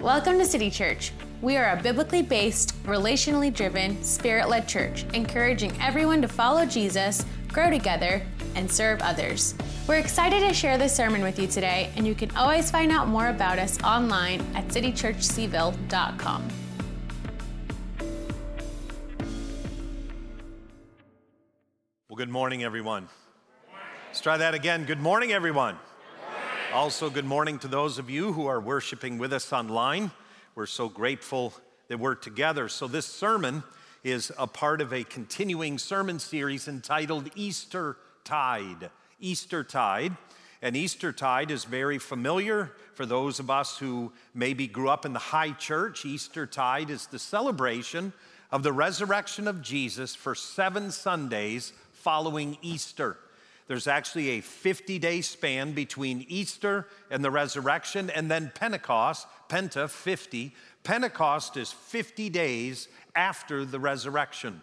Welcome to City Church. We are a biblically based, relationally driven, spirit led church, encouraging everyone to follow Jesus, grow together, and serve others. We're excited to share this sermon with you today, and you can always find out more about us online at citychurchcville.com. Well, good morning, everyone. Let's try that again. Good morning, everyone. Also, good morning to those of you who are worshiping with us online. We're so grateful that we're together. So, this sermon is a part of a continuing sermon series entitled Easter Tide. Easter Tide. And Easter Tide is very familiar for those of us who maybe grew up in the high church. Easter Tide is the celebration of the resurrection of Jesus for seven Sundays following Easter. There's actually a 50 day span between Easter and the resurrection, and then Pentecost, Penta, 50. Pentecost is 50 days after the resurrection.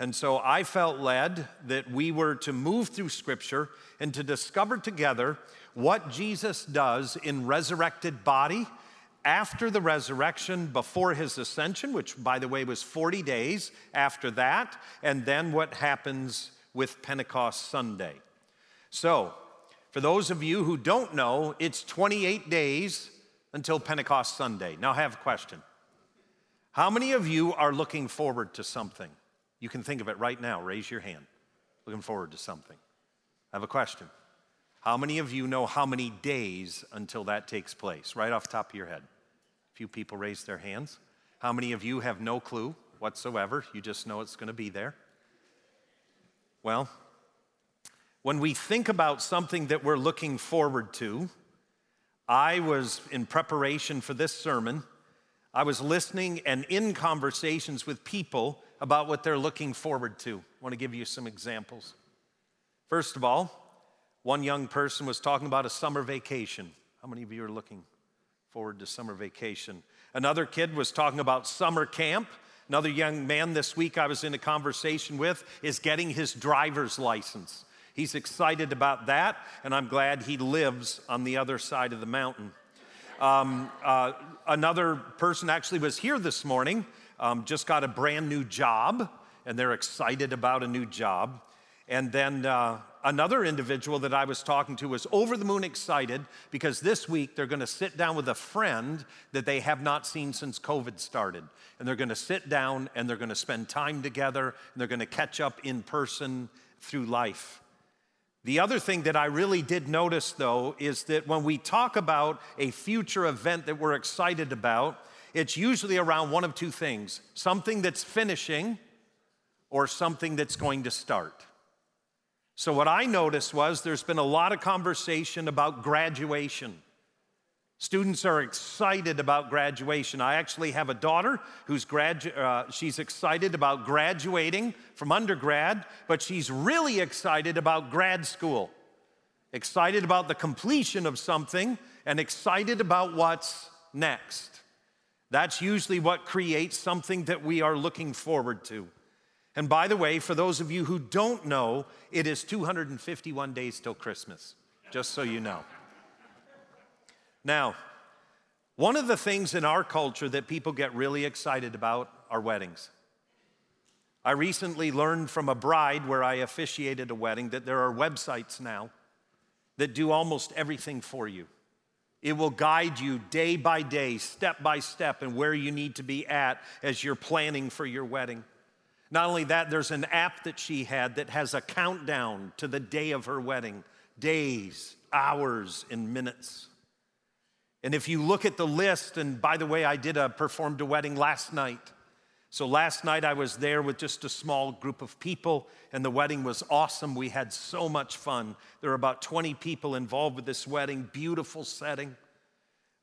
And so I felt led that we were to move through Scripture and to discover together what Jesus does in resurrected body after the resurrection, before his ascension, which by the way was 40 days after that, and then what happens with Pentecost Sunday. So, for those of you who don't know, it's 28 days until Pentecost Sunday. Now, I have a question. How many of you are looking forward to something? You can think of it right now. Raise your hand. Looking forward to something. I have a question. How many of you know how many days until that takes place? Right off the top of your head. A few people raised their hands. How many of you have no clue whatsoever? You just know it's going to be there? Well, when we think about something that we're looking forward to, I was in preparation for this sermon, I was listening and in conversations with people about what they're looking forward to. I want to give you some examples. First of all, one young person was talking about a summer vacation. How many of you are looking forward to summer vacation? Another kid was talking about summer camp. Another young man this week I was in a conversation with is getting his driver's license. He's excited about that, and I'm glad he lives on the other side of the mountain. Um, uh, another person actually was here this morning, um, just got a brand new job, and they're excited about a new job. And then uh, another individual that I was talking to was over the moon excited because this week they're going to sit down with a friend that they have not seen since COVID started. And they're going to sit down and they're going to spend time together and they're going to catch up in person through life. The other thing that I really did notice, though, is that when we talk about a future event that we're excited about, it's usually around one of two things something that's finishing or something that's going to start. So, what I noticed was there's been a lot of conversation about graduation. Students are excited about graduation. I actually have a daughter who's gradu- uh, she's excited about graduating from undergrad, but she's really excited about grad school. Excited about the completion of something and excited about what's next. That's usually what creates something that we are looking forward to. And by the way, for those of you who don't know, it is 251 days till Christmas, just so you know. Now, one of the things in our culture that people get really excited about are weddings. I recently learned from a bride where I officiated a wedding that there are websites now that do almost everything for you. It will guide you day by day, step by step, and where you need to be at as you're planning for your wedding. Not only that, there's an app that she had that has a countdown to the day of her wedding days, hours, and minutes. And if you look at the list, and by the way, I did a performed a wedding last night. So last night I was there with just a small group of people, and the wedding was awesome. We had so much fun. There were about 20 people involved with this wedding, beautiful setting.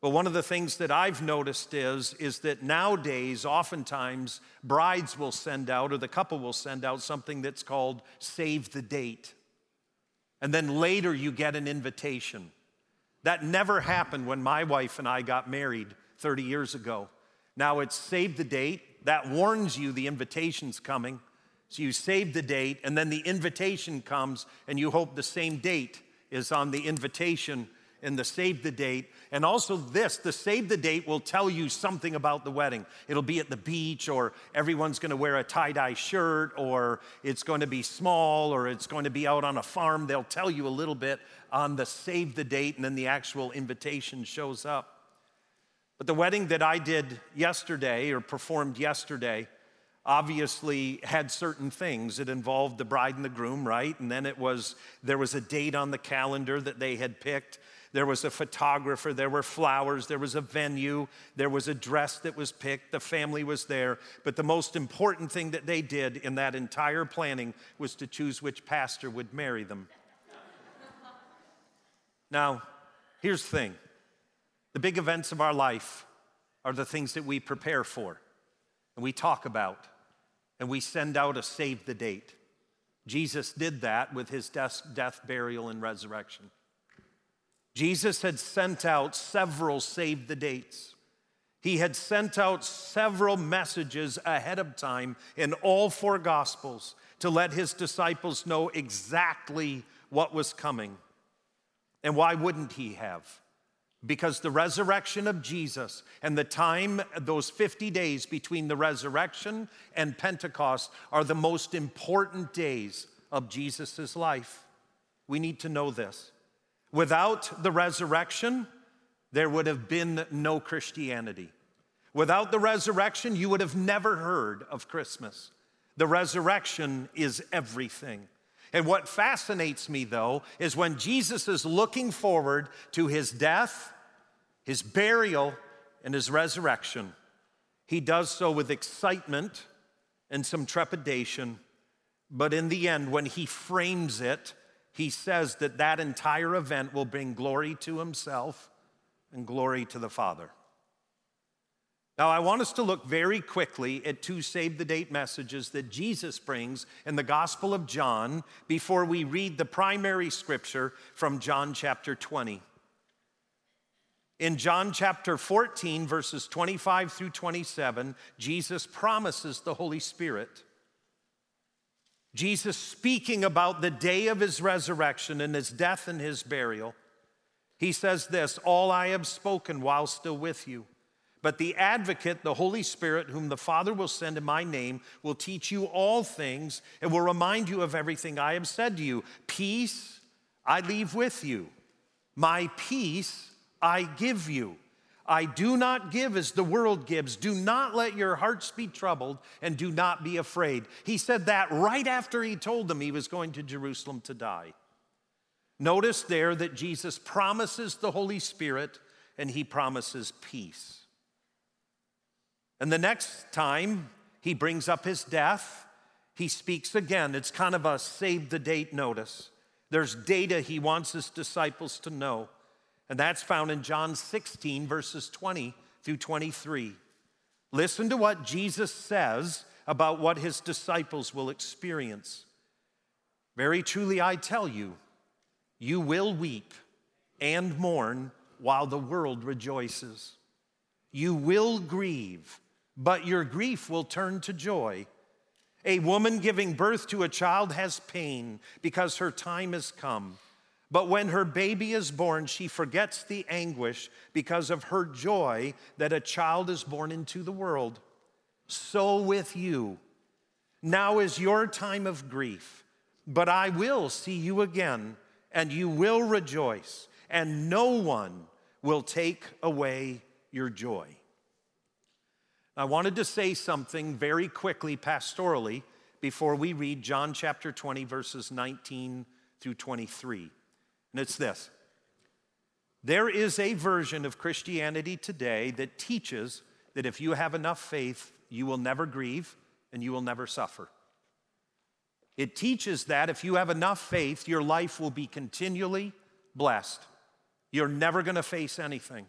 But one of the things that I've noticed is, is that nowadays, oftentimes, brides will send out, or the couple will send out something that's called save the date. And then later you get an invitation. That never happened when my wife and I got married 30 years ago. Now it's save the date. That warns you the invitation's coming. So you save the date, and then the invitation comes, and you hope the same date is on the invitation. And the save the date. And also, this the save the date will tell you something about the wedding. It'll be at the beach, or everyone's going to wear a tie dye shirt, or it's going to be small, or it's going to be out on a farm. They'll tell you a little bit on the save the date, and then the actual invitation shows up. But the wedding that I did yesterday, or performed yesterday, obviously had certain things. It involved the bride and the groom, right? And then it was there was a date on the calendar that they had picked. There was a photographer, there were flowers, there was a venue, there was a dress that was picked, the family was there. But the most important thing that they did in that entire planning was to choose which pastor would marry them. now, here's the thing the big events of our life are the things that we prepare for and we talk about and we send out a save the date. Jesus did that with his death, death, burial, and resurrection. Jesus had sent out several save the dates. He had sent out several messages ahead of time in all four gospels to let his disciples know exactly what was coming. And why wouldn't he have? Because the resurrection of Jesus and the time, those 50 days between the resurrection and Pentecost, are the most important days of Jesus' life. We need to know this. Without the resurrection, there would have been no Christianity. Without the resurrection, you would have never heard of Christmas. The resurrection is everything. And what fascinates me, though, is when Jesus is looking forward to his death, his burial, and his resurrection, he does so with excitement and some trepidation. But in the end, when he frames it, he says that that entire event will bring glory to himself and glory to the Father. Now, I want us to look very quickly at two save the date messages that Jesus brings in the Gospel of John before we read the primary scripture from John chapter 20. In John chapter 14, verses 25 through 27, Jesus promises the Holy Spirit. Jesus speaking about the day of his resurrection and his death and his burial. He says this All I have spoken while still with you. But the advocate, the Holy Spirit, whom the Father will send in my name, will teach you all things and will remind you of everything I have said to you. Peace I leave with you, my peace I give you. I do not give as the world gives. Do not let your hearts be troubled and do not be afraid. He said that right after he told them he was going to Jerusalem to die. Notice there that Jesus promises the Holy Spirit and he promises peace. And the next time he brings up his death, he speaks again. It's kind of a save the date notice. There's data he wants his disciples to know, and that's found in John 16, verses 20 through 23. Listen to what Jesus says about what his disciples will experience. Very truly, I tell you, you will weep and mourn while the world rejoices. You will grieve but your grief will turn to joy. A woman giving birth to a child has pain because her time has come. But when her baby is born, she forgets the anguish because of her joy that a child is born into the world. So with you. Now is your time of grief, but I will see you again, and you will rejoice, and no one will take away your joy. I wanted to say something very quickly pastorally before we read John chapter 20, verses 19 through 23. And it's this There is a version of Christianity today that teaches that if you have enough faith, you will never grieve and you will never suffer. It teaches that if you have enough faith, your life will be continually blessed. You're never going to face anything.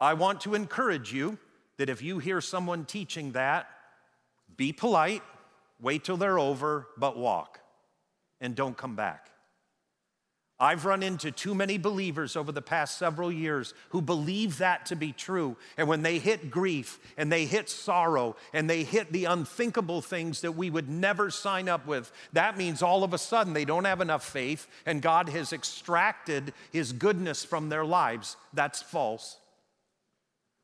I want to encourage you that if you hear someone teaching that, be polite, wait till they're over, but walk and don't come back. I've run into too many believers over the past several years who believe that to be true. And when they hit grief and they hit sorrow and they hit the unthinkable things that we would never sign up with, that means all of a sudden they don't have enough faith and God has extracted his goodness from their lives. That's false.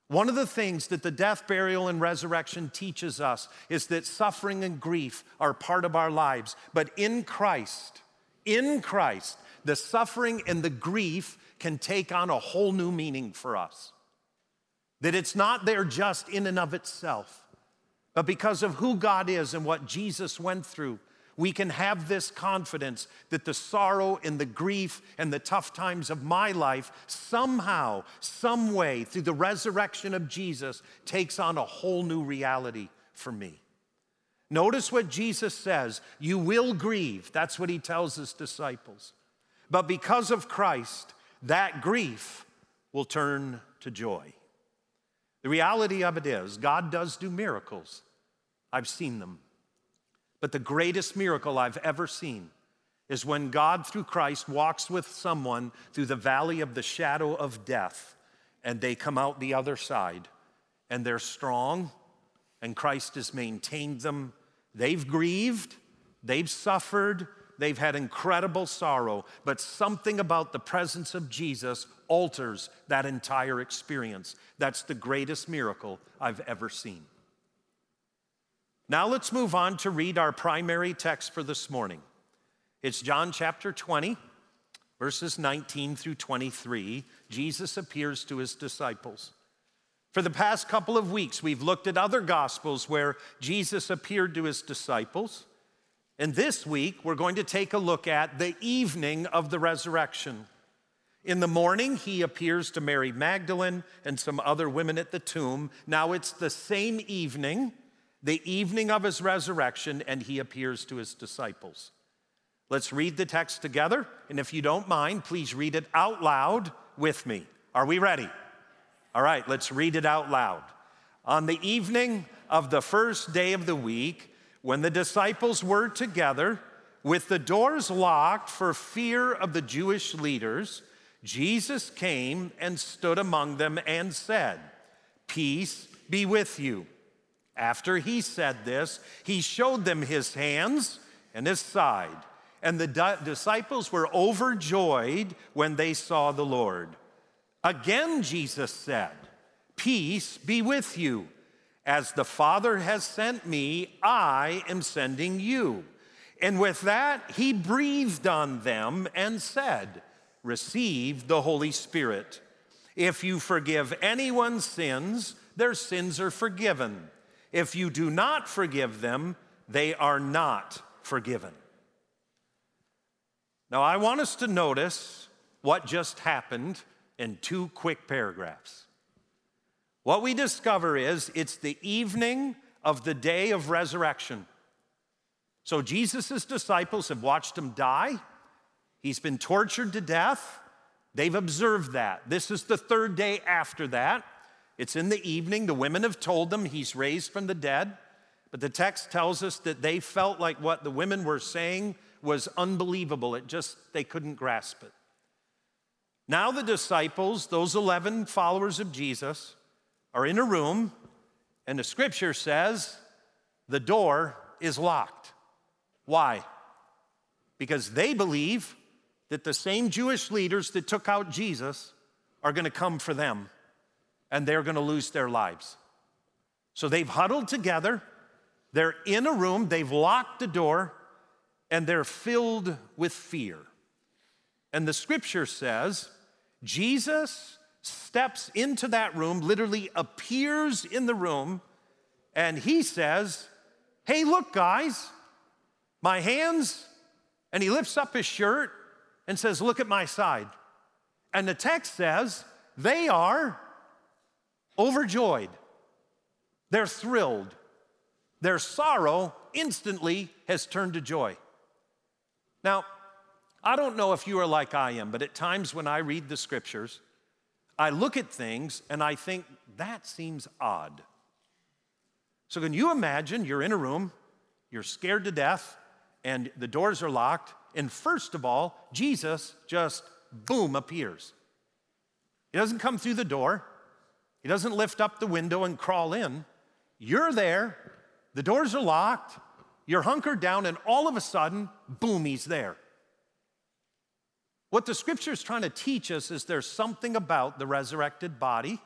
One of the things that the death, burial, and resurrection teaches us is that suffering and grief are part of our lives. But in Christ, in Christ, the suffering and the grief can take on a whole new meaning for us. That it's not there just in and of itself, but because of who God is and what Jesus went through, we can have this confidence that the sorrow and the grief and the tough times of my life somehow, some way, through the resurrection of Jesus, takes on a whole new reality for me. Notice what Jesus says you will grieve. That's what he tells his disciples. But because of Christ, that grief will turn to joy. The reality of it is, God does do miracles. I've seen them. But the greatest miracle I've ever seen is when God, through Christ, walks with someone through the valley of the shadow of death, and they come out the other side, and they're strong, and Christ has maintained them. They've grieved, they've suffered, They've had incredible sorrow, but something about the presence of Jesus alters that entire experience. That's the greatest miracle I've ever seen. Now let's move on to read our primary text for this morning. It's John chapter 20, verses 19 through 23. Jesus appears to his disciples. For the past couple of weeks, we've looked at other gospels where Jesus appeared to his disciples. And this week, we're going to take a look at the evening of the resurrection. In the morning, he appears to Mary Magdalene and some other women at the tomb. Now it's the same evening, the evening of his resurrection, and he appears to his disciples. Let's read the text together, and if you don't mind, please read it out loud with me. Are we ready? All right, let's read it out loud. On the evening of the first day of the week, when the disciples were together with the doors locked for fear of the Jewish leaders, Jesus came and stood among them and said, Peace be with you. After he said this, he showed them his hands and his side. And the di- disciples were overjoyed when they saw the Lord. Again, Jesus said, Peace be with you. As the Father has sent me, I am sending you. And with that, he breathed on them and said, Receive the Holy Spirit. If you forgive anyone's sins, their sins are forgiven. If you do not forgive them, they are not forgiven. Now, I want us to notice what just happened in two quick paragraphs. What we discover is it's the evening of the day of resurrection. So Jesus' disciples have watched him die. He's been tortured to death. They've observed that. This is the third day after that. It's in the evening. The women have told them he's raised from the dead. But the text tells us that they felt like what the women were saying was unbelievable. It just, they couldn't grasp it. Now, the disciples, those 11 followers of Jesus, are in a room, and the scripture says the door is locked. Why? Because they believe that the same Jewish leaders that took out Jesus are going to come for them and they're going to lose their lives. So they've huddled together, they're in a room, they've locked the door, and they're filled with fear. And the scripture says Jesus steps into that room, literally appears in the room, and he says, Hey, look, guys, my hands. And he lifts up his shirt and says, Look at my side. And the text says, They are overjoyed. They're thrilled. Their sorrow instantly has turned to joy. Now, I don't know if you are like I am, but at times when I read the scriptures, I look at things and I think, that seems odd. So, can you imagine you're in a room, you're scared to death, and the doors are locked, And first of all, Jesus just boom appears. He doesn't come through the door, he doesn't lift up the window and crawl in. You're there, the doors are locked, you're hunkered down, and all of a sudden, boom, he's there. What the scripture is trying to teach us is there's something about the resurrected body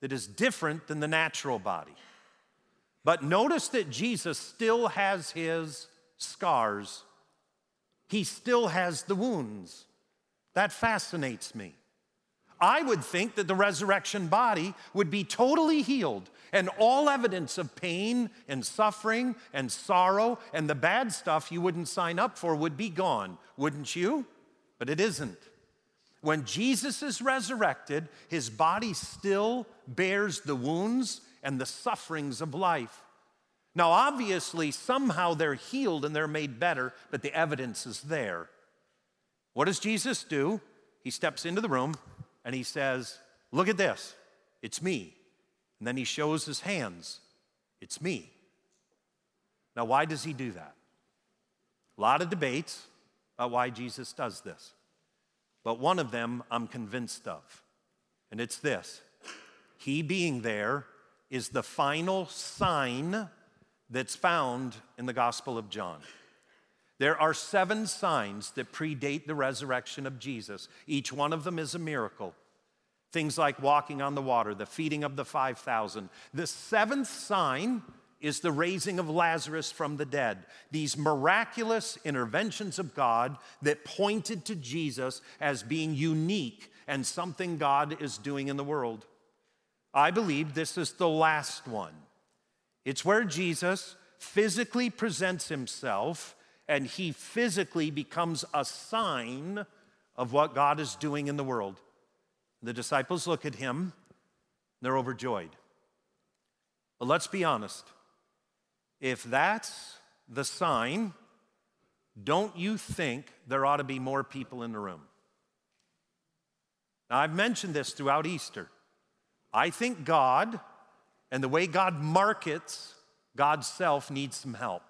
that is different than the natural body. But notice that Jesus still has his scars, he still has the wounds. That fascinates me. I would think that the resurrection body would be totally healed and all evidence of pain and suffering and sorrow and the bad stuff you wouldn't sign up for would be gone, wouldn't you? But it isn't. When Jesus is resurrected, his body still bears the wounds and the sufferings of life. Now, obviously, somehow they're healed and they're made better, but the evidence is there. What does Jesus do? He steps into the room and he says, Look at this, it's me. And then he shows his hands, it's me. Now, why does he do that? A lot of debates Uh, why Jesus does this. But one of them I'm convinced of, and it's this He being there is the final sign that's found in the Gospel of John. There are seven signs that predate the resurrection of Jesus. Each one of them is a miracle. Things like walking on the water, the feeding of the 5,000. The seventh sign is the raising of Lazarus from the dead. These miraculous interventions of God that pointed to Jesus as being unique and something God is doing in the world. I believe this is the last one. It's where Jesus physically presents himself and he physically becomes a sign of what God is doing in the world. The disciples look at him, they're overjoyed. But let's be honest if that's the sign, don't you think there ought to be more people in the room? Now, I've mentioned this throughout Easter. I think God and the way God markets God's self needs some help.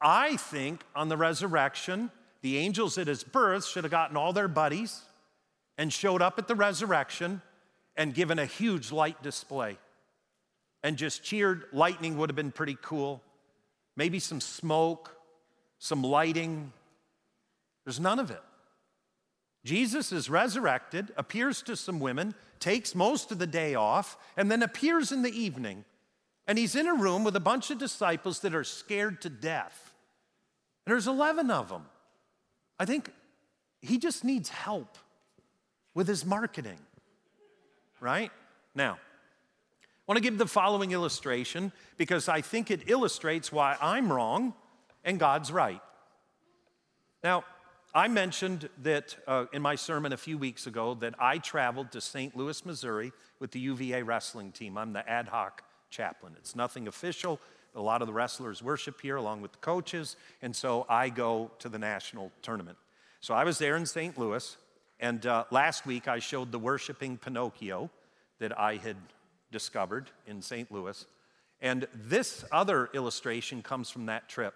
I think on the resurrection, the angels at his birth should have gotten all their buddies and showed up at the resurrection and given a huge light display and just cheered. Lightning would have been pretty cool. Maybe some smoke, some lighting. There's none of it. Jesus is resurrected, appears to some women, takes most of the day off, and then appears in the evening. And he's in a room with a bunch of disciples that are scared to death. And there's 11 of them. I think he just needs help with his marketing, right? Now, I want to give the following illustration because I think it illustrates why I'm wrong and God's right. Now, I mentioned that uh, in my sermon a few weeks ago that I traveled to St. Louis, Missouri with the UVA wrestling team. I'm the ad hoc chaplain. It's nothing official. A lot of the wrestlers worship here along with the coaches, and so I go to the national tournament. So I was there in St. Louis, and uh, last week I showed the worshiping Pinocchio that I had discovered in St. Louis. And this other illustration comes from that trip.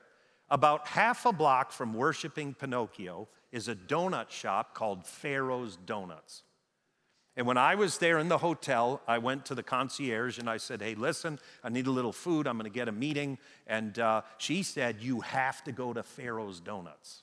About half a block from worshiping Pinocchio is a donut shop called Pharaoh's Donuts. And when I was there in the hotel, I went to the concierge and I said, Hey, listen, I need a little food. I'm going to get a meeting. And uh, she said, You have to go to Pharaoh's Donuts.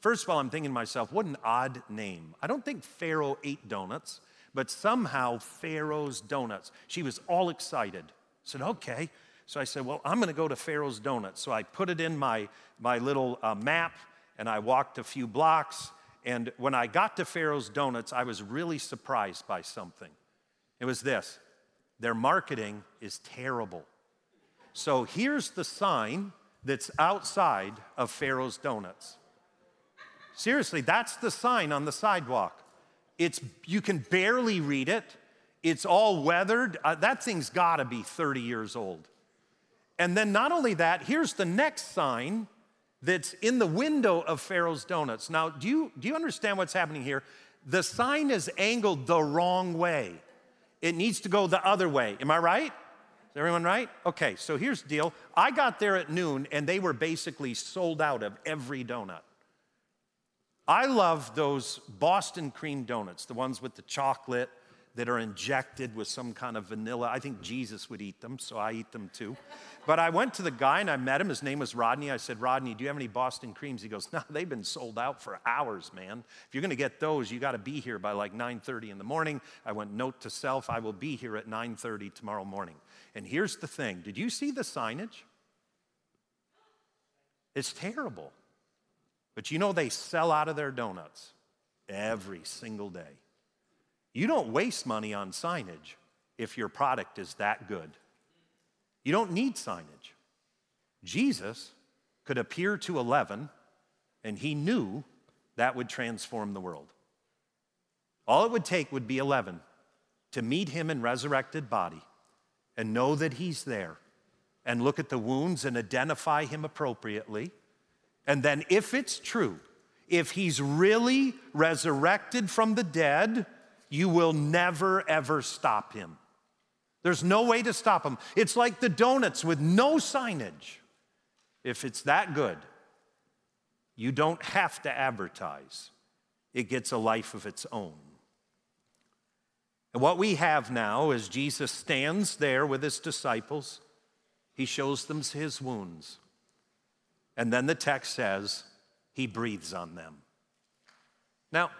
First of all, I'm thinking to myself, what an odd name. I don't think Pharaoh ate donuts but somehow Pharaoh's Donuts. She was all excited. I said, okay. So I said, well, I'm going to go to Pharaoh's Donuts. So I put it in my, my little uh, map and I walked a few blocks. And when I got to Pharaoh's Donuts, I was really surprised by something. It was this their marketing is terrible. So here's the sign that's outside of Pharaoh's Donuts. Seriously, that's the sign on the sidewalk. It's, you can barely read it. It's all weathered. Uh, that thing's got to be 30 years old. And then, not only that, here's the next sign that's in the window of Pharaoh's Donuts. Now, do you, do you understand what's happening here? The sign is angled the wrong way. It needs to go the other way. Am I right? Is everyone right? Okay, so here's the deal. I got there at noon and they were basically sold out of every donut. I love those Boston cream donuts, the ones with the chocolate that are injected with some kind of vanilla. I think Jesus would eat them, so I eat them too. But I went to the guy and I met him. His name was Rodney. I said, Rodney, do you have any Boston creams? He goes, No, they've been sold out for hours, man. If you're gonna get those, you gotta be here by like 9:30 in the morning. I went, note to self, I will be here at 9:30 tomorrow morning. And here's the thing: did you see the signage? It's terrible. But you know they sell out of their donuts every single day. You don't waste money on signage if your product is that good. You don't need signage. Jesus could appear to 11, and he knew that would transform the world. All it would take would be 11 to meet him in resurrected body and know that he's there and look at the wounds and identify him appropriately. And then, if it's true, if he's really resurrected from the dead, you will never, ever stop him. There's no way to stop him. It's like the donuts with no signage. If it's that good, you don't have to advertise, it gets a life of its own. And what we have now is Jesus stands there with his disciples, he shows them his wounds. And then the text says, he breathes on them. Now,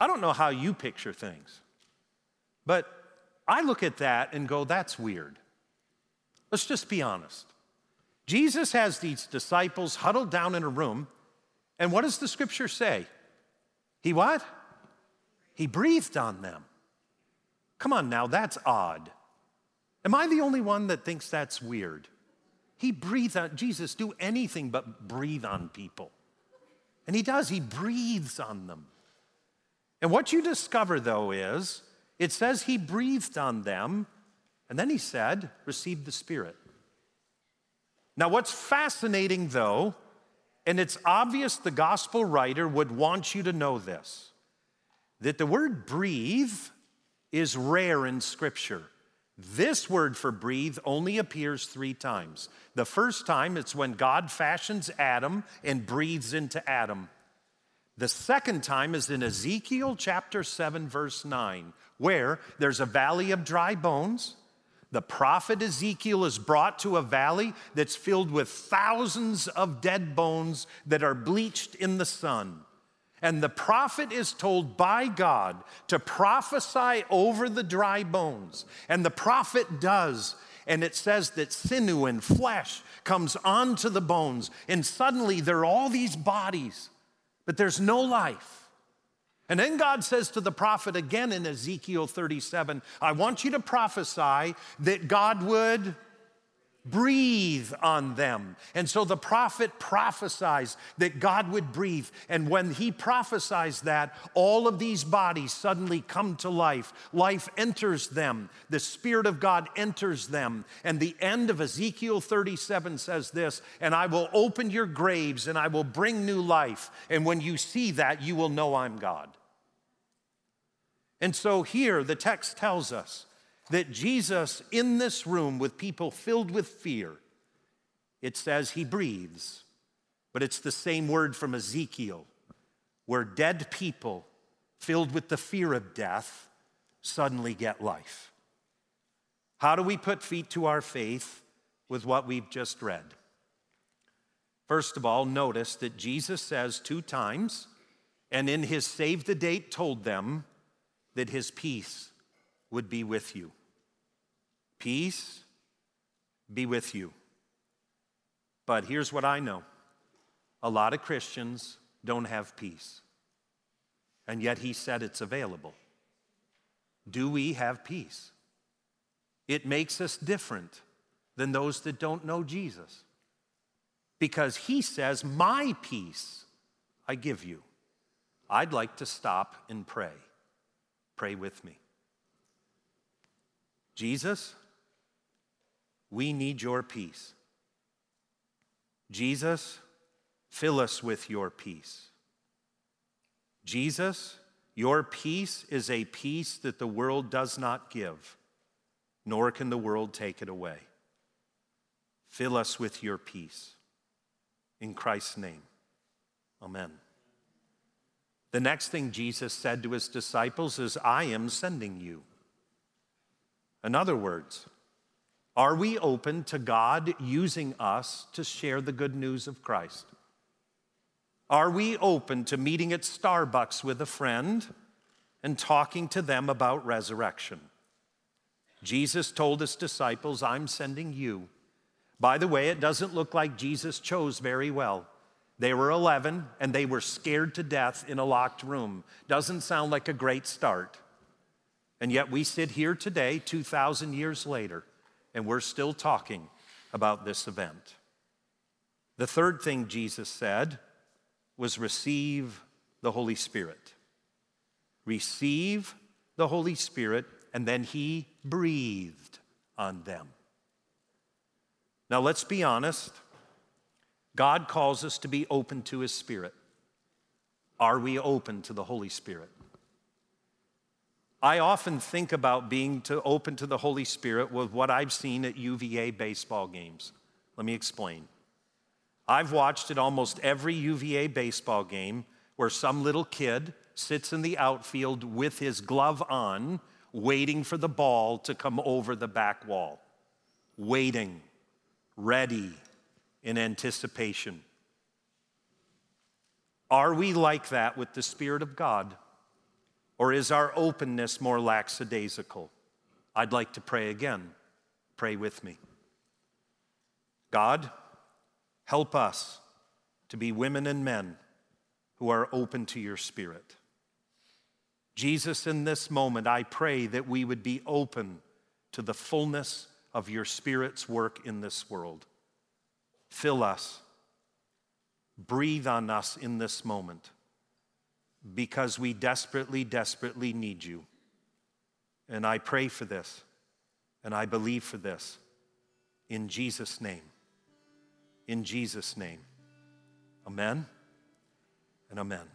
I don't know how you picture things, but I look at that and go, that's weird. Let's just be honest. Jesus has these disciples huddled down in a room, and what does the scripture say? He what? He breathed on them. Come on now, that's odd. Am I the only one that thinks that's weird? He breathes on, Jesus, do anything but breathe on people. And he does, he breathes on them. And what you discover, though, is it says he breathed on them, and then he said, Receive the Spirit. Now, what's fascinating, though, and it's obvious the gospel writer would want you to know this, that the word breathe is rare in Scripture. This word for breathe only appears three times. The first time, it's when God fashions Adam and breathes into Adam. The second time is in Ezekiel chapter 7, verse 9, where there's a valley of dry bones. The prophet Ezekiel is brought to a valley that's filled with thousands of dead bones that are bleached in the sun. And the prophet is told by God to prophesy over the dry bones. And the prophet does. And it says that sinew and flesh comes onto the bones. And suddenly there are all these bodies but there's no life. And then God says to the prophet again in Ezekiel 37 I want you to prophesy that God would breathe on them. And so the prophet prophesies that God would breathe. And when he prophesies that, all of these bodies suddenly come to life. Life enters them, the Spirit of God enters them. And the end of Ezekiel 37 says this And I will open your graves and I will bring new life. And when you see that, you will know I'm God. And so here the text tells us that Jesus, in this room with people filled with fear, it says he breathes, but it's the same word from Ezekiel, where dead people filled with the fear of death suddenly get life. How do we put feet to our faith with what we've just read? First of all, notice that Jesus says two times, and in his save the date told them that his peace would be with you. Peace be with you. But here's what I know a lot of Christians don't have peace. And yet he said it's available. Do we have peace? It makes us different than those that don't know Jesus. Because he says, My peace I give you. I'd like to stop and pray. Pray with me. Jesus, we need your peace. Jesus, fill us with your peace. Jesus, your peace is a peace that the world does not give. nor can the world take it away. Fill us with your peace. In Christ's name, amen. The next thing Jesus said to his disciples is, I am sending you. In other words, are we open to God using us to share the good news of Christ? Are we open to meeting at Starbucks with a friend and talking to them about resurrection? Jesus told his disciples, I'm sending you. By the way, it doesn't look like Jesus chose very well. They were 11 and they were scared to death in a locked room. Doesn't sound like a great start. And yet we sit here today, 2,000 years later, and we're still talking about this event. The third thing Jesus said was receive the Holy Spirit. Receive the Holy Spirit, and then He breathed on them. Now, let's be honest. God calls us to be open to His Spirit. Are we open to the Holy Spirit? I often think about being to open to the Holy Spirit with what I've seen at UVA baseball games. Let me explain. I've watched at almost every UVA baseball game where some little kid sits in the outfield with his glove on, waiting for the ball to come over the back wall. Waiting, ready, in anticipation. Are we like that with the Spirit of God? Or is our openness more lackadaisical? I'd like to pray again. Pray with me. God, Help us to be women and men who are open to your spirit. Jesus, in this moment, I pray that we would be open to the fullness of your spirit's work in this world. Fill us, breathe on us in this moment, because we desperately, desperately need you. And I pray for this, and I believe for this. In Jesus' name in Jesus' name. Amen and amen.